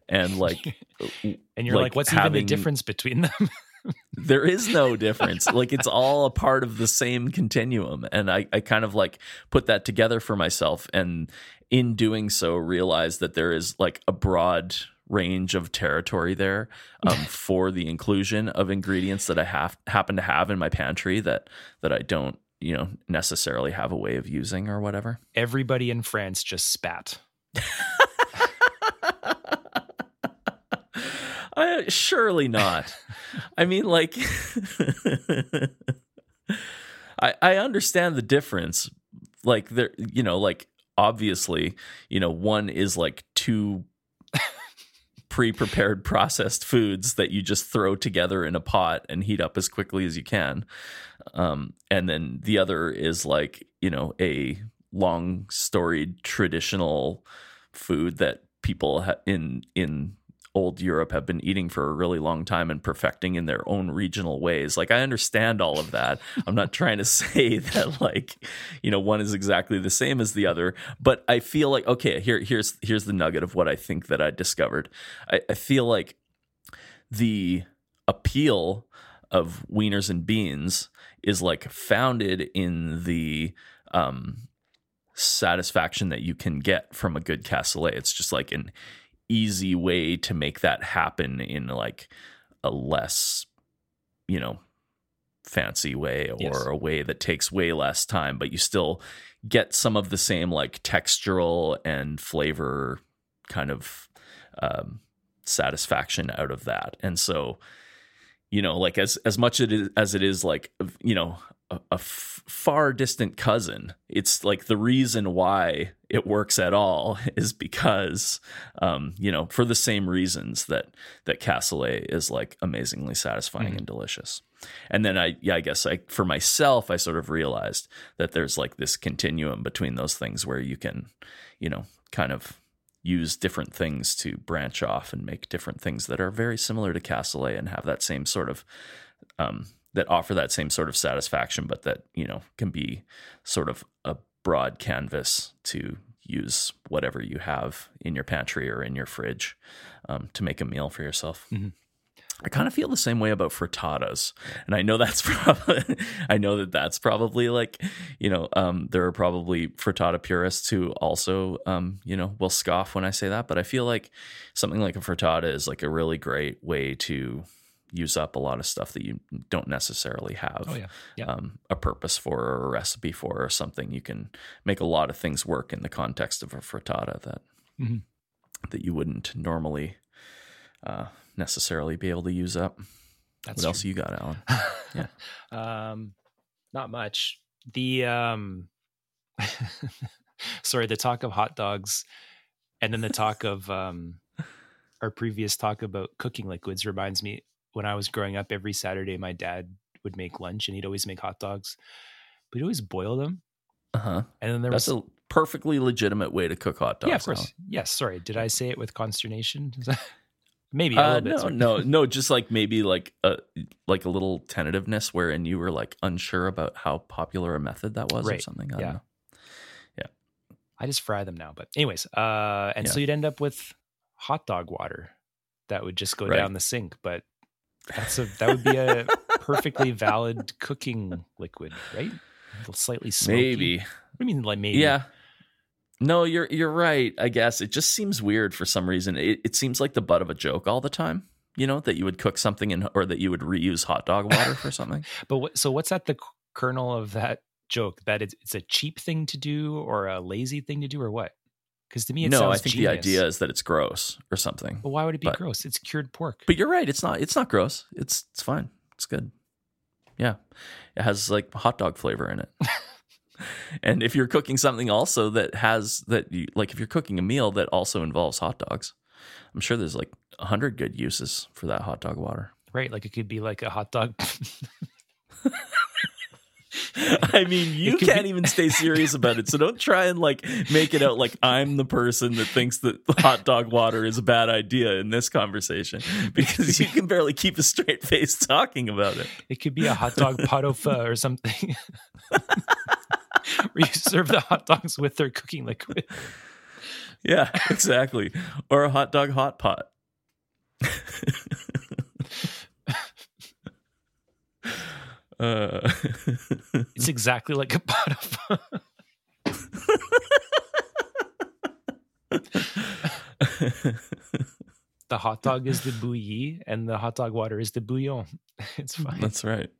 and like And you're like, like what's even the difference between them? there is no difference. like it's all a part of the same continuum. And I, I kind of like put that together for myself. And in doing so, realized that there is like a broad range of territory there um, for the inclusion of ingredients that I have happen to have in my pantry that that I don't you know necessarily have a way of using or whatever. Everybody in France just spat. Uh, surely not. I mean, like, I I understand the difference. Like there, you know, like obviously, you know, one is like two pre-prepared processed foods that you just throw together in a pot and heat up as quickly as you can. Um, and then the other is like, you know, a long storied traditional food that people ha- in in old Europe have been eating for a really long time and perfecting in their own regional ways. Like I understand all of that. I'm not trying to say that like, you know, one is exactly the same as the other, but I feel like okay, here here's here's the nugget of what I think that I discovered. I, I feel like the appeal of wieners and beans is like founded in the um satisfaction that you can get from a good cassoulet. It's just like an easy way to make that happen in like a less, you know, fancy way or Yes. a way that takes way less time, but you still get some of the same like textural and flavor kind of um, satisfaction out of that. And so, you know, like as as much it is, as it is like you know a, a f- far distant cousin, it's like the reason why it works at all is because um, you know for the same reasons that that cassoulet is like amazingly satisfying Mhm. and delicious. And then I yeah I guess I for myself I sort of realized that there's like this continuum between those things where you can you know kind of use different things to branch off and make different things that are very similar to cassoulet and have that same sort of um, that offer that same sort of satisfaction, but that you know can be sort of a broad canvas to use whatever you have in your pantry or in your fridge um, to make a meal for yourself. Mhm. I kind of feel the same way about frittatas, and I know that's probably I know that that's probably like you know um, there are probably frittata purists who also um, you know will scoff when I say that, but I feel like something like a frittata is like a really great way to use up a lot of stuff that you don't necessarily have Oh yeah. Yeah. um, a purpose for or a recipe for or something. You can make a lot of things work in the context of a frittata that Mhm. that you wouldn't normally uh, necessarily be able to use up. That's what else you got, Alan? Yeah. um, not much. The um, sorry, the talk of hot dogs, and then the talk of um, our previous talk about cooking liquids reminds me when I was growing up. Every Saturday, my dad would make lunch, and he'd always make hot dogs, but he'd always boil them. Uh huh. And then there That's was a perfectly legitimate way to cook hot dogs. yeah, of course, yes. Sorry, did I say it with consternation? Maybe a Uh, little bit. no, sorry. no, no. Just like maybe like a like a little tentativeness, wherein you were like unsure about how popular a method that was or something. I Yeah. don't know. I just fry them now. But anyways, uh, and so you'd end up with hot dog water that would just go Right. down the sink. But that's a that would be a perfectly valid cooking liquid, right? A little slightly smoky. Maybe. You mean, like maybe? Yeah. No, you're you're right. I guess it just seems weird for some reason. It, it seems like the butt of a joke all the time. You know that you would cook something in, or that you would reuse hot dog water for something. But what, so what's at the kernel of that joke? That it's, it's a cheap thing to do, or a lazy thing to do, or what? Because to me, it no, sounds I think genius. the idea is that it's gross or something. But why would it be but- gross? It's cured pork. But you're right. It's not. It's not gross. It's it's fine. It's good. Yeah, it has like hot dog flavor in it. and if you're cooking something also that has that, you, like if you're cooking a meal that also involves hot dogs, I'm sure there's like a hundred good uses for that hot dog water. right? Like it could be like a hot dog. I mean, you can't be- even stay serious about it. So don't try and like make it out like I'm the person that thinks that hot dog water is a bad idea in this conversation because you can barely keep a straight face talking about it. It could be a hot dog pot au feu or something. Where you serve the hot dogs with their cooking liquid. Yeah, exactly. Or a hot dog hot pot. Uh, It's exactly like a pot feu. The hot dog is the bouillie and the hot dog water is the bouillon. It's fine. that's right.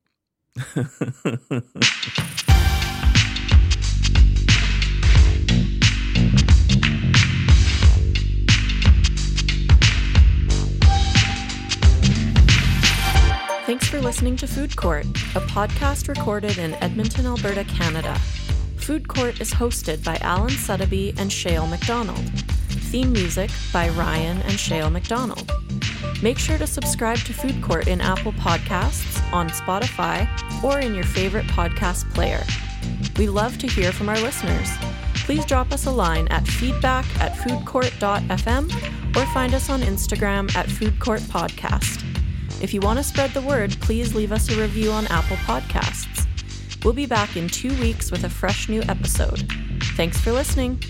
Listening to Food Court, a podcast recorded in Edmonton, Alberta, Canada. Food Court is hosted by Alan Suddaby and Shale McDonald. Theme music by Ryan and Shale McDonald. Make sure to subscribe to Food Court in Apple Podcasts, on Spotify, or in your favorite podcast player. We love to hear from our listeners. Please drop us a line at feedback at foodcourt.fm or find us on Instagram at Foodcourt Podcast. If you want to spread the word, please leave us a review on Apple Podcasts. We'll be back in two weeks with a fresh new episode. Thanks for listening.